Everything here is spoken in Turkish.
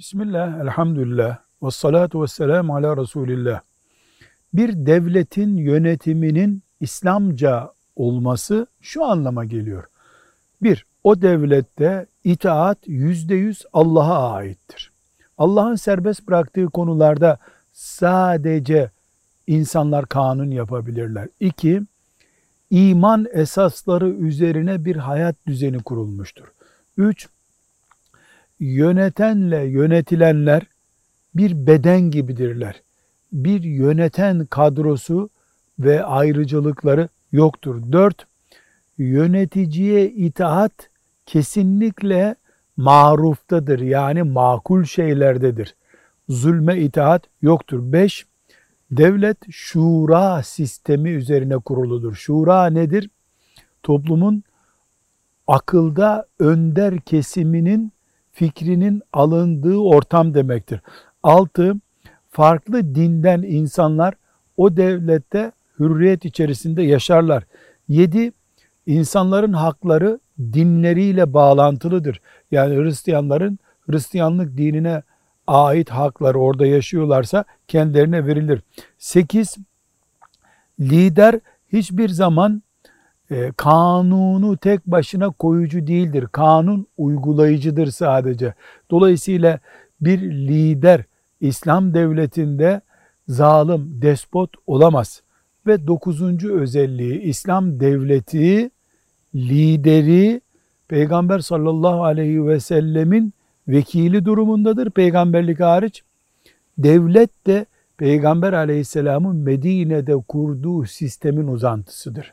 Bismillah, elhamdülillah, ve salatu ve selamu ala Resulillah. Bir devletin yönetiminin İslamca olması şu anlama geliyor. Bir, o devlette itaat yüzde yüz Allah'a aittir. Allah'ın serbest bıraktığı konularda sadece insanlar kanun yapabilirler. İki, iman esasları üzerine bir hayat düzeni kurulmuştur. Üç, yönetenle yönetilenler bir beden gibidirler. Bir yöneten kadrosu ve ayrıcalıkları yoktur. Dört, yöneticiye itaat kesinlikle maruftadır. Yani makul şeylerdedir. Zulme itaat yoktur. Beş, devlet şura sistemi üzerine kuruludur. Şura nedir? Toplumun akılda önder kesiminin fikrinin alındığı ortam demektir. Altı, farklı dinden insanlar o devlette hürriyet içerisinde yaşarlar. Yedi, insanların hakları dinleriyle bağlantılıdır. Yani Hristiyanların Hristiyanlık dinine ait hakları orada yaşıyorlarsa kendilerine verilir. Sekiz, lider hiçbir zaman e, kanunu tek başına koyucu değildir. Kanun uygulayıcıdır sadece. Dolayısıyla bir lider İslam devletinde zalim, despot olamaz. Ve dokuzuncu özelliği İslam devleti lideri Peygamber sallallahu aleyhi ve sellemin vekili durumundadır peygamberlik hariç. Devlet de Peygamber aleyhisselamın Medine'de kurduğu sistemin uzantısıdır.